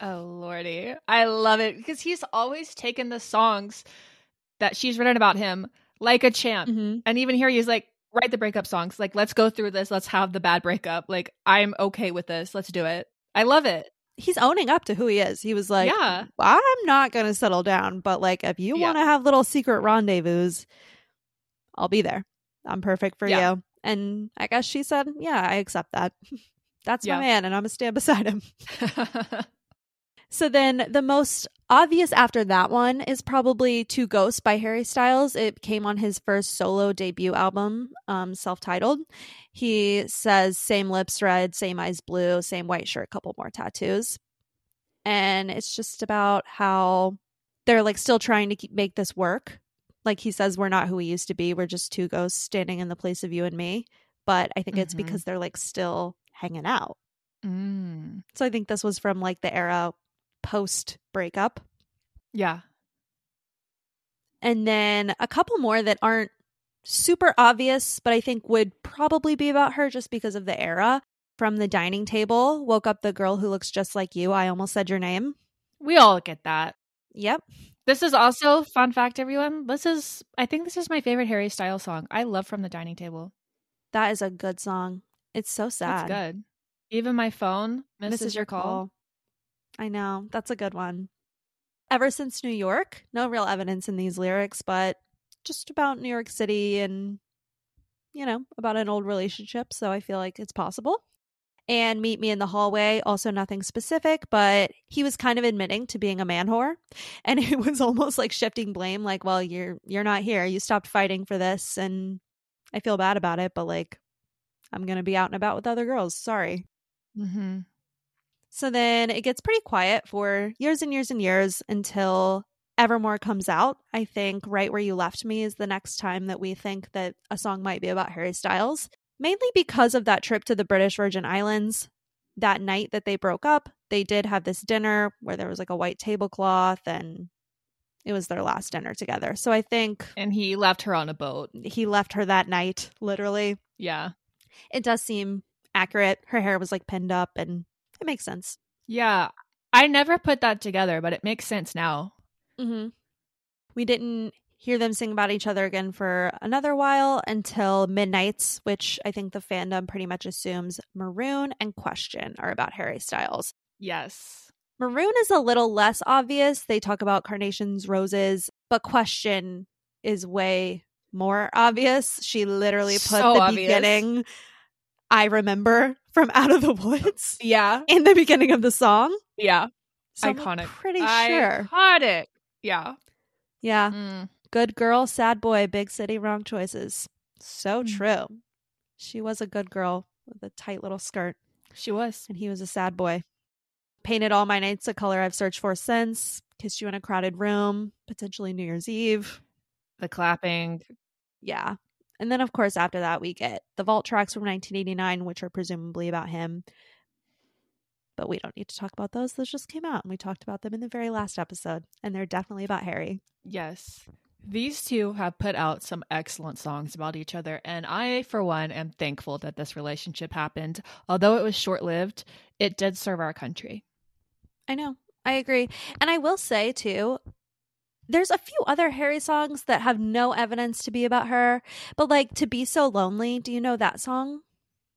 Oh lordy, I love it because he's always taken the songs that she's written about him like a champ, Mhm. and even here he's like, write the breakup songs. Like, let's go through this. Let's have the bad breakup. Like, I'm okay with this. Let's do it. I love it. He's owning up to who he is. He was like, Yeah. I'm not going to settle down, but like, if you Yeah. want to have little secret rendezvous, I'll be there. I'm perfect for Yeah. you. And I guess she said, Yeah, I accept that. That's Yeah. my man, and I'm to stand beside him. So then the most obvious after that one is probably Two Ghosts by Harry Styles. It came on his first solo debut album, um, self titled. He says, same lips red, same eyes blue, same white shirt, couple more tattoos. And it's just about how they're like still trying to keep, make this work. Like he says, we're not who we used to be. We're just two ghosts standing in the place of you and me. But I think it's Mhm. because they're like still hanging out. mm. So I think this was from like the era post breakup. Yeah. And then a couple more that aren't super obvious, but I think would probably be about her just because of the era. From the dining table, woke up the girl who looks just like you. I almost said your name. We all get that. Yep. This is also fun fact, everyone. This is I think this is my favorite Harry Styles song. I love From the Dining Table. That is a good song. It's so sad. That's good. Even my phone misses, Misses your call. I know. That's a good one. ever since New York. No real evidence in these lyrics, but just about New York City and, you know, about an old relationship. So I feel like it's possible. And meet me in the hallway. Also, nothing specific, but he was kind of admitting to being a man whore, and it was almost like shifting blame. Like, well, you're you're not here. You stopped fighting for this, and I feel bad about it. But like, I'm gonna be out and about with other girls. Sorry. Mm-hmm. So then it gets pretty quiet for years and years and years until Evermore comes out. I think Right Where You Left Me is the next time that we think that a song might be about Harry Styles, mainly because of that trip to the British Virgin Islands. That night that they broke up, they did have this dinner where there was like a white tablecloth and it was their last dinner together. So I think. And he left her on a boat. He left her that night, literally. Yeah. It does seem accurate. Her hair was like pinned up and it makes sense. Yeah. I never put that together, but it makes sense now. Mm-hmm. We didn't hear them sing about each other again for another while until Midnights, which I think the fandom pretty much assumes Maroon and Question are about Harry Styles. Yes. Maroon is a little less obvious. They talk about carnations, roses, but Question is way more obvious. She literally put So the obvious. beginning I remember from Out of the Woods Yeah. in the beginning of the song. Yeah. So I'm Iconic. pretty sure. Iconic. Yeah. Yeah. Mm. Good girl, sad boy, big city, wrong choices. So Mm. true. She was a good girl with a tight little skirt, She was. and he was a sad boy. Painted all my nights a color I've searched for since. Kissed you in a crowded room, potentially New Year's Eve. The clapping. Yeah. And then, of course, after that, we get the Vault tracks from 1989, which are presumably about him. But we don't need to talk about those. Those just came out, and we talked about them in the very last episode. And they're definitely about Harry. Yes. These two have put out some excellent songs about each other, and I, for one, am thankful that this relationship happened. Although it was short lived, it did serve our country. I know. I agree. And I will say too, there's a few other Harry songs that have no evidence to be about her, but like To Be So Lonely, do you know that song?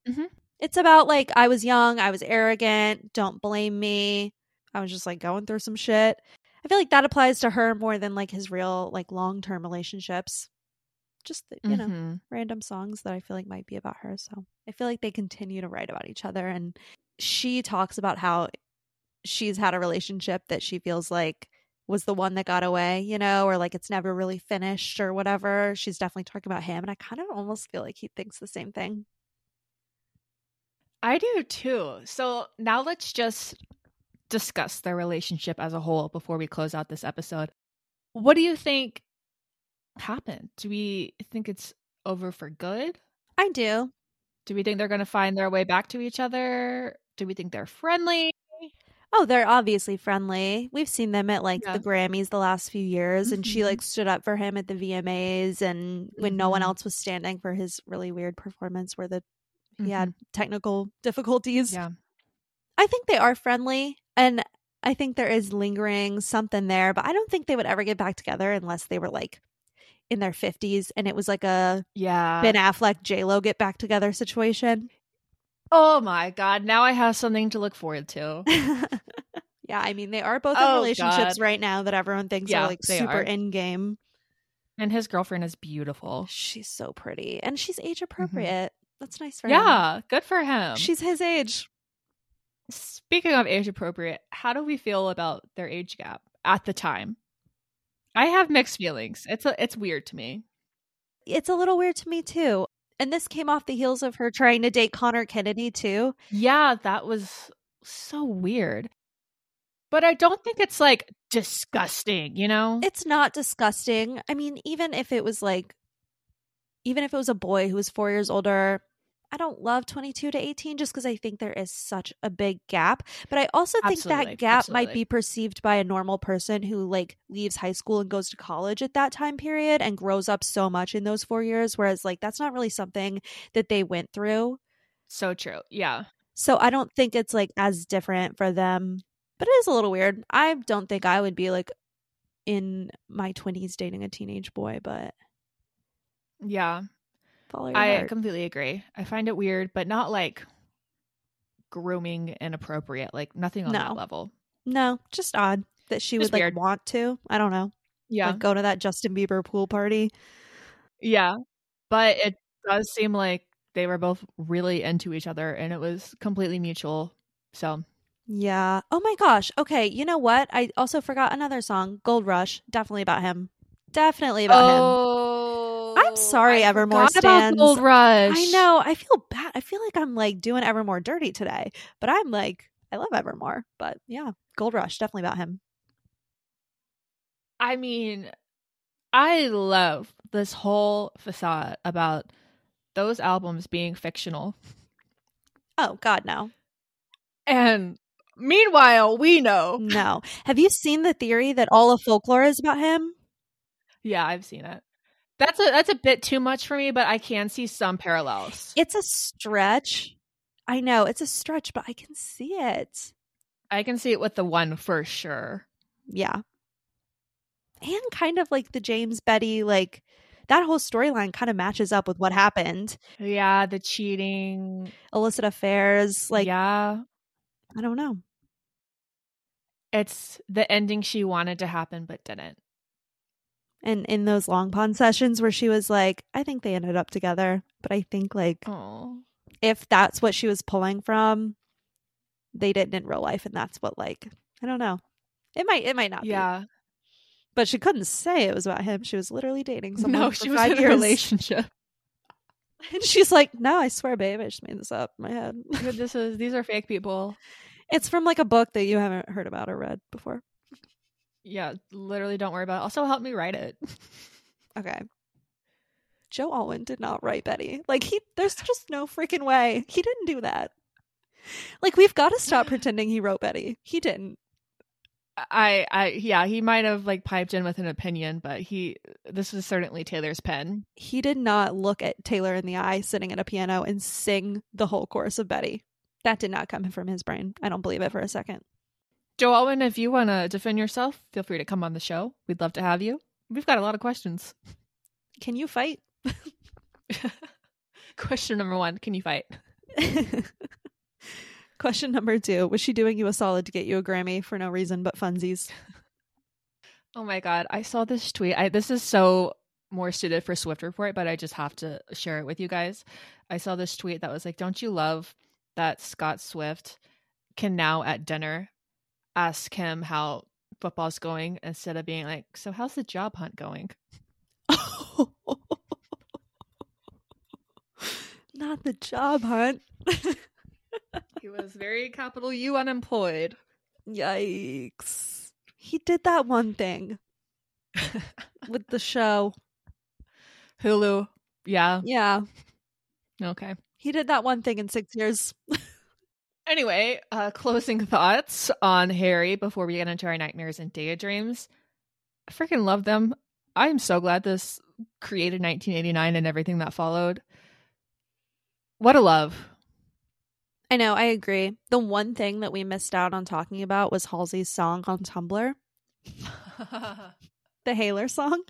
Mhm. It's about like I was young, I was arrogant, don't blame me. I was just like going through some shit. I feel like that applies to her more than like his real like long-term relationships. Just the, you know, Mhm. random songs that I feel like might be about her. So I feel like they continue to write about each other. And she talks about how she's had a relationship that she feels like was the one that got away, you know, or like it's never really finished or whatever. She's definitely talking about him. And I kind of almost feel like he thinks the same thing. I do too. So now let's just discuss their relationship as a whole before we close out this episode. What do you think happened? Do we think it's over for good? I do. Do we think they're going to find their way back to each other? Do we think they're friendly? Oh, they're obviously friendly. We've seen them at like Yeah. the Grammys the last few years, and she Mhm. like stood up for him at the VMAs, and when no one Mhm. else was standing for his really weird performance where the he had technical difficulties. Mm-hmm. Yeah. I think they are friendly, and I think there is lingering something there, but I don't think they would ever get back together unless they were like in their fifties and it was like a Yeah. Ben Affleck J Lo get back together situation. Oh my god, now I have something to look forward to. yeah, I mean they are both Oh, in relationships God. right now that everyone thinks Yeah, are like super in game. And his girlfriend is beautiful. She's so pretty, and she's age appropriate. That's nice for him. Mm-hmm. Yeah, good for him. she's his age. Speaking of age appropriate, how do we feel about their age gap at the time? I have mixed feelings. It's a, it's weird to me. It's a little weird to me too. And this came off the heels of her trying to date Conor Kennedy too. Yeah, that was so weird. But I don't think it's like disgusting, you know? It's not disgusting. I mean, even if it was like, even if it was a boy who was four years older, I don't love 22 to 18 just because I think there is such a big gap. But I also think Absolutely, that gap might be perceived by a normal person who like leaves high school and goes to college at that time period and grows up so much in those four years. Whereas, like, that's not really something that they went through. so true. Yeah. So I don't think it's like as different for them. But it is a little weird. I don't think I would be like in my 20s dating a teenage boy, but Yeah. Follow your I heart. completely agree. I find it weird, but not like grooming inappropriate, like nothing on that level. No, just odd that she Just would like want to. I don't know. Yeah. Like go to that Justin Bieber pool party. Yeah. But it does seem like they were both really into each other and it was completely mutual. So, Yeah. Oh my gosh. Okay. You know what? I also forgot another song, Gold Rush. Definitely about him. Definitely about him. Oh, oh, I'm sorry, I Evermore stands. Gold Rush. I know. I feel bad. I feel like I'm like doing Evermore dirty today, but I'm like, I love Evermore. But yeah, Gold Rush, definitely about him. I mean, I love this whole facade about those albums being fictional. Oh, God, no. And meanwhile, we know. No. Have you seen the theory that all of folklore is about him? Yeah, I've seen it. That's a that's a bit too much for me, but I can see some parallels. It's a stretch. I know it's a stretch, but I can see it. I can see it with the one for sure. Yeah. And kind of like the James Betty, like that whole storyline kind of matches up with what happened. Yeah, the cheating, illicit affairs. Like, yeah, I don't know. It's the ending she wanted to happen but didn't. And in those long pond sessions where she was like, I think they ended up together, but I think like oh. if that's what she was pulling from, they didn't in real life, and that's what like I don't know. It might it might not be. yeah. be. But she couldn't say it was about him. She was literally dating someone. No, she was in a relationship. And she's like, No, I swear, babe, I just made this up in my head. this is these are fake people. It's from like a book that you haven't heard about or read before. Yeah, literally don't worry about it. Also help me write it. Okay. Joe Alwyn did not write Betty. Like he there's just no freaking way. He didn't do that. Like we've got to stop pretending he wrote Betty. He didn't. I I yeah, he might have like piped in with an opinion, but he this was certainly Taylor's pen. He did not look at Taylor in the eye sitting at a piano and sing the whole chorus of Betty. That did not come from his brain. I don't believe it for a second. Joe Alwyn, if you want to defend yourself, feel free to come on the show. We'd love to have you. We've got a lot of questions. Can you fight? Question number one Can you fight? Question number two Was she doing you a solid to get you a Grammy for no reason but funsies? Oh my God. I saw this tweet. I, this is so more suited for Swift Report, but I just have to share it with you guys. I saw this tweet that was like, Don't you love that Scott Swift can now at dinner ask him how football's going instead of being like, So how's the job hunt going? Not the job hunt. he was very capital U unemployed. Yikes. He did that one thing with the show. Hulu. Yeah. Yeah. Okay. He did that one thing in six years. Anyway, uh, closing thoughts on Harry before we get into our nightmares and daydreams. I freaking love them. I'm so glad this created 1989 and everything that followed. What a love. I know, I agree. The one thing that we missed out on talking about was Halsey's song on Tumblr, the Haylor song.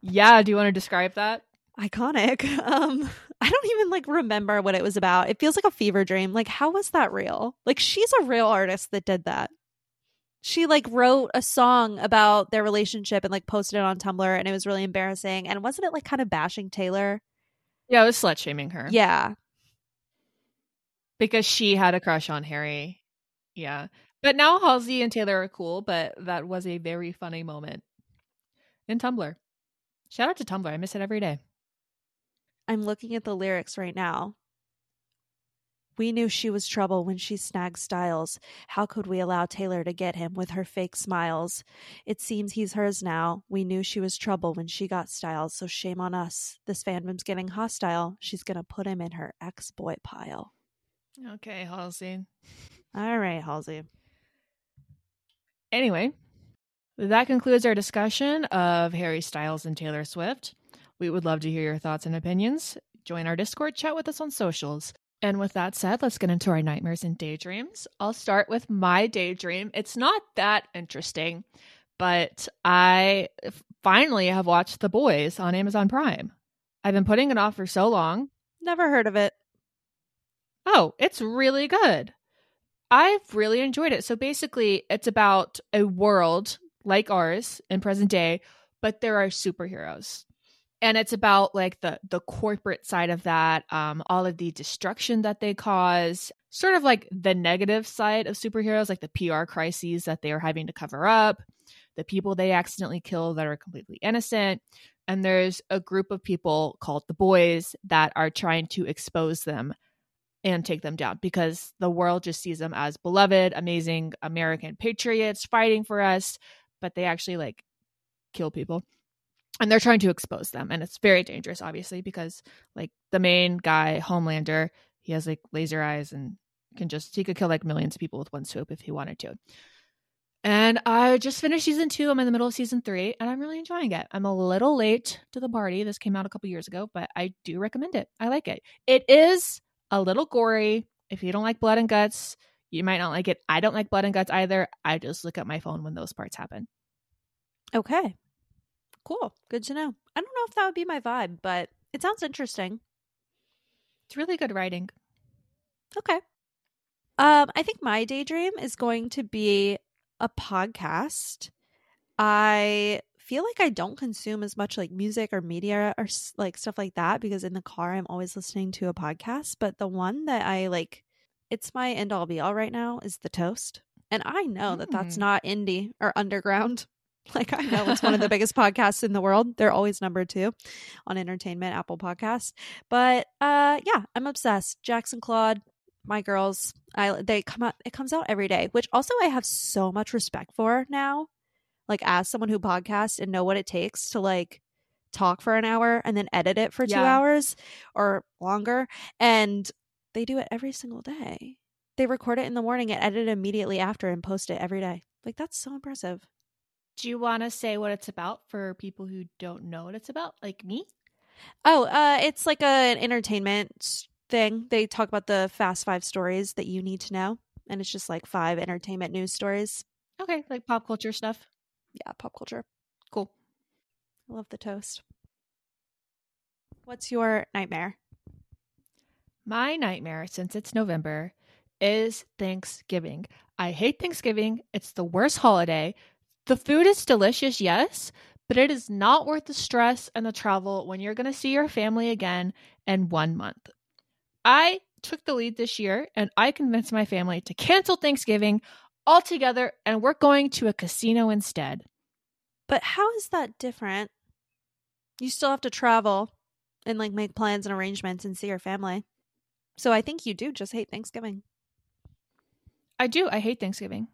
Yeah, do you want to describe that? Iconic. Um, I don't even like remember what it was about. It feels like a fever dream. Like, how was that real? Like, she's a real artist that did that. She like wrote a song about their relationship and like posted it on Tumblr, and it was really embarrassing. And wasn't it like kind of bashing Taylor? Yeah, it was slut shaming her. Yeah, Because she had a crush on Harry. Yeah. But now Halsey and Taylor are cool, but that was a very funny moment in Tumblr. Shout out to Tumblr. I miss it every day. I'm looking at the lyrics right now. We knew she was trouble when she snagged Styles. How could we allow Taylor to get him with her fake smiles? It seems he's hers now. We knew she was trouble when she got Styles, so shame on us. This fandom's getting hostile. She's gonna put him in her ex boy pile. Okay, Halsey. All right, Halsey. Anyway, that concludes our discussion of Harry Styles and Taylor Swift. We would love to hear your thoughts and opinions. Join our Discord, chat with us on socials. And with that said, let's get into our nightmares and daydreams. I'll start with my daydream. It's not that interesting, but I finally have watched The Boys on Amazon Prime. I've been putting it off for so long. Never heard of it. Oh, it's really good. I've really enjoyed it. So basically, it's about a world like ours in present day, but there are superheroes. And it's about like the the corporate side of that, um, all of the destruction that they cause, sort of like the negative side of superheroes, like the PR crises that they are having to cover up, the people they accidentally kill that are completely innocent. And there's a group of people called the boys that are trying to expose them and take them down because the world just sees them as beloved, amazing American patriots fighting for us, but they actually like kill people. And they're trying to expose them. And it's very dangerous, obviously, because like the main guy, Homelander, he has like laser eyes and can just, he could kill like millions of people with one swoop if he wanted to. And I just finished season two. I'm in the middle of season three, and I'm really enjoying it. I'm a little late to the party. This came out a couple years ago, but I do recommend it. I like it. It is a little gory. If you don't like blood and guts, you might not like it. I don't like blood and guts either. I just look at my phone when those parts happen. Okay. Cool. Good to know. I don't know if that would be my vibe, but it sounds interesting. It's really good writing. Okay. Um, I think my daydream is going to be a podcast. I feel like I don't consume as much like music or media or like stuff like that because in the car I'm always listening to a podcast. But the one that I like, it's my end all be all right now is The Toast. And I know that that's Mm. not indie or underground. Like I know it's one of the biggest podcasts in the world. They're always number two on entertainment, Apple Podcasts. But uh yeah, I'm obsessed. Jackson Claude, my girls, I they come out it comes out every day, which also I have so much respect for now. Like as someone who podcasts and know what it takes to like talk for an hour and then edit it for two Yeah. hours or longer. And they do it every single day. They record it in the morning and edit it immediately after and post it every day. Like that's so impressive. Do you want to say what it's about for people who don't know what it's about, like me? Oh, uh, it's like a, an entertainment thing. They talk about the fast five stories that you need to know, and it's just like five entertainment news stories. Okay, like pop culture stuff. Yeah, pop culture. Cool. I love the toast. What's your nightmare? My nightmare, since it's November, is Thanksgiving. I hate Thanksgiving. It's the worst holiday. The food is delicious, yes, but it is not worth the stress and the travel when you're going to see your family again in one month. I took the lead this year and I convinced my family to cancel Thanksgiving altogether and we're going to a casino instead. But how is that different? You still have to travel and like make plans and arrangements and see your family. So I think you do just hate Thanksgiving. I do. I hate Thanksgiving.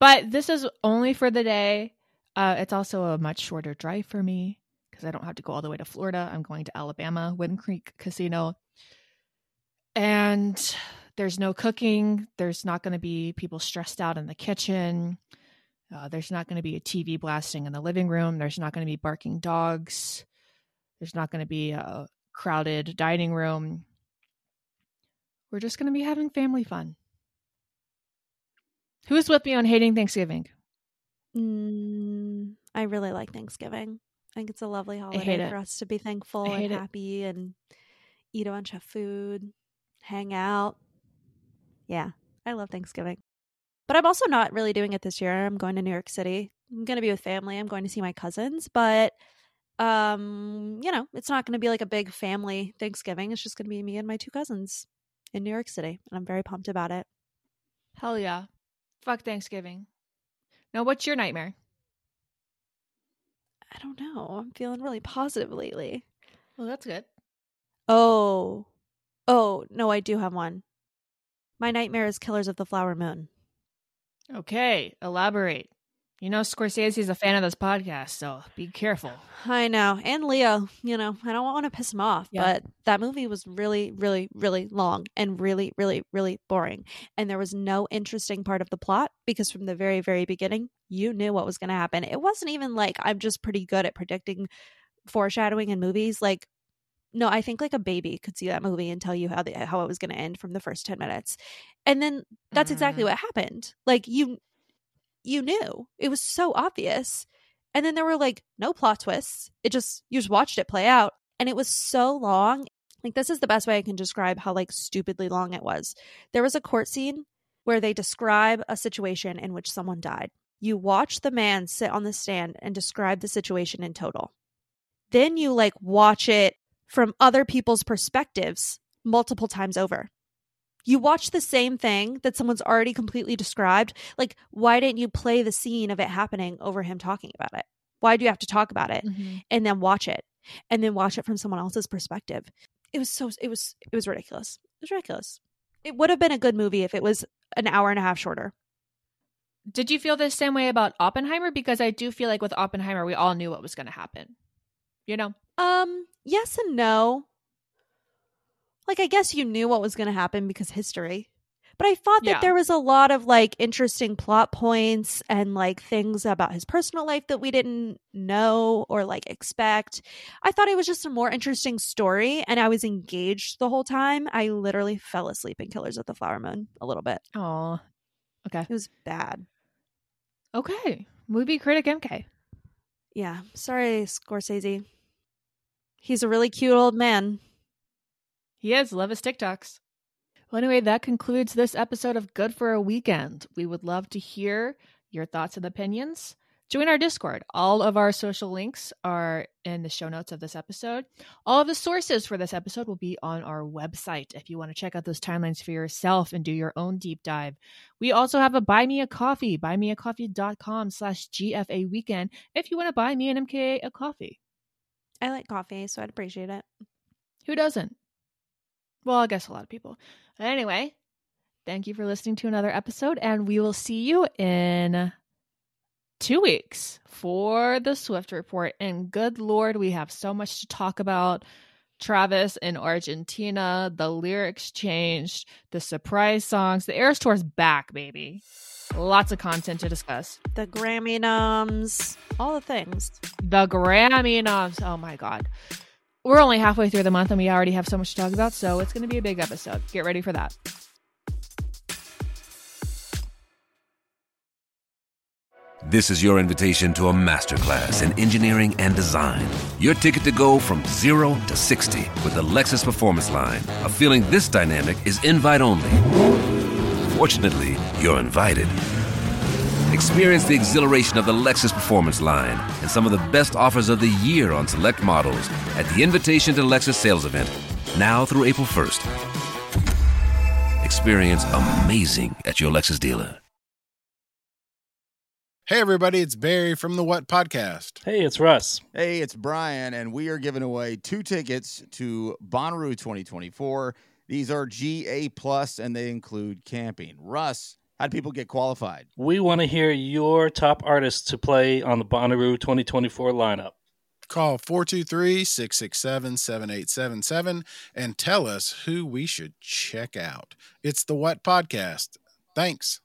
But this is only for the day. Uh, it's also a much shorter drive for me because I don't have to go all the way to Florida. I'm going to Alabama, Wind Creek Casino. And there's no cooking. There's not going to be people stressed out in the kitchen. Uh, there's not going to be a TV blasting in the living room. There's not going to be barking dogs. There's not going to be a crowded dining room. We're just going to be having family fun. Who's with me on hating Thanksgiving? Mm, I really like Thanksgiving. I think it's a lovely holiday for us to be thankful and hate it. happy and eat a bunch of food, hang out. Yeah, I love Thanksgiving. But I'm also not really doing it this year. I'm going to New York City. I'm going to be with family. I'm going to see my cousins, but um, you know, it's not going to be like a big family Thanksgiving. It's just going to be me and my two cousins in New York City, and I'm very pumped about it. Hell yeah. Fuck Thanksgiving. Now, what's your nightmare? I don't know. I'm feeling really positive lately. Well, that's good. Oh. Oh, no, I do have one. My nightmare is Killers of the Flower Moon. Okay, elaborate. You know, Scorsese's a fan of this podcast, so be careful. I know. And Leo, you know, I don't want to piss him off, Yeah. but that movie was really, really, really long and really, really, really boring. And there was no interesting part of the plot because from the very, very beginning, you knew what was going to happen. It wasn't even like I'm just pretty good at predicting foreshadowing in movies. Like, no, I think like a baby could see that movie and tell you how the how it was going to end from the first 10 minutes. And then that's exactly Mm. what happened. Like you you knew. It was so obvious. And then there were like no plot twists. It just you just watched it play out and it was so long. Like this is the best way I can describe how like stupidly long it was. There was a court scene where they describe a situation in which someone died. You watch the man sit on the stand and describe the situation in total. Then you like watch it from other people's perspectives multiple times over. You watch the same thing that someone's already completely described. Like, why didn't you play the scene of it happening over him talking about it? Why do you have to talk about it Mm-hmm. and then watch it and then watch it from someone else's perspective? It was so, it was, it was ridiculous. It was ridiculous. It would have been a good movie if it was an hour and a half shorter. Did you feel the same way about Oppenheimer? Because I do feel like with Oppenheimer, we all knew what was going to happen. You know? Um, yes and no. Like I guess you knew what was going to happen because history. But I thought that Yeah. there was a lot of like interesting plot points and like things about his personal life that we didn't know or like expect. I thought it was just a more interesting story and I was engaged the whole time. I literally fell asleep in Killers of the Flower Moon a little bit. Oh, okay. It was bad. Okay. Movie critic MK. Yeah. Sorry, Scorsese. He's a really cute old man. He is. Love his TikToks. Well, anyway, that concludes this episode of Good for a Weekend. We would love to hear your thoughts and opinions. Join our Discord. All of our social links are in the show notes of this episode. All of the sources for this episode will be on our website if you want to check out those timelines for yourself and do your own deep dive. We also have a buy me a coffee, buymeacoffee.com slash GFA weekend if you want to buy me and MKA a coffee. I like coffee, so I'd appreciate it. Who doesn't? Well, I guess a lot of people. Anyway, thank you for listening to another episode, and we will see you in two weeks for the Swift Report. And good Lord, we have so much to talk about. Travis in Argentina, the lyrics changed, the surprise songs, the Eras Tour's back, baby. Lots of content to discuss. The Grammy noms, all the things. The Grammy noms. Oh my God. We're only halfway through the month and we already have so much to talk about, so it's going to be a big episode. Get ready for that. This is your invitation to a masterclass in engineering and design. Your ticket to go from zero to 60 with the Lexus Performance Line. A feeling this dynamic is invite only. Fortunately, you're invited. Experience the exhilaration of the Lexus Performance Line and some of the best offers of the year on select models at the Invitation to Lexus sales event, now through April 1st. Experience amazing at your Lexus dealer. Hey, everybody, it's Barry from the What Podcast. Hey, it's Russ. Hey, it's Brian, and we are giving away two tickets to Bonnaroo 2024. These are GA plus, and they include camping. Russ, how do people get qualified? We want to hear your top artists to play on the Bonnaroo 2024 lineup. Call 423 667 7877 and tell us who we should check out. It's the What Podcast. Thanks.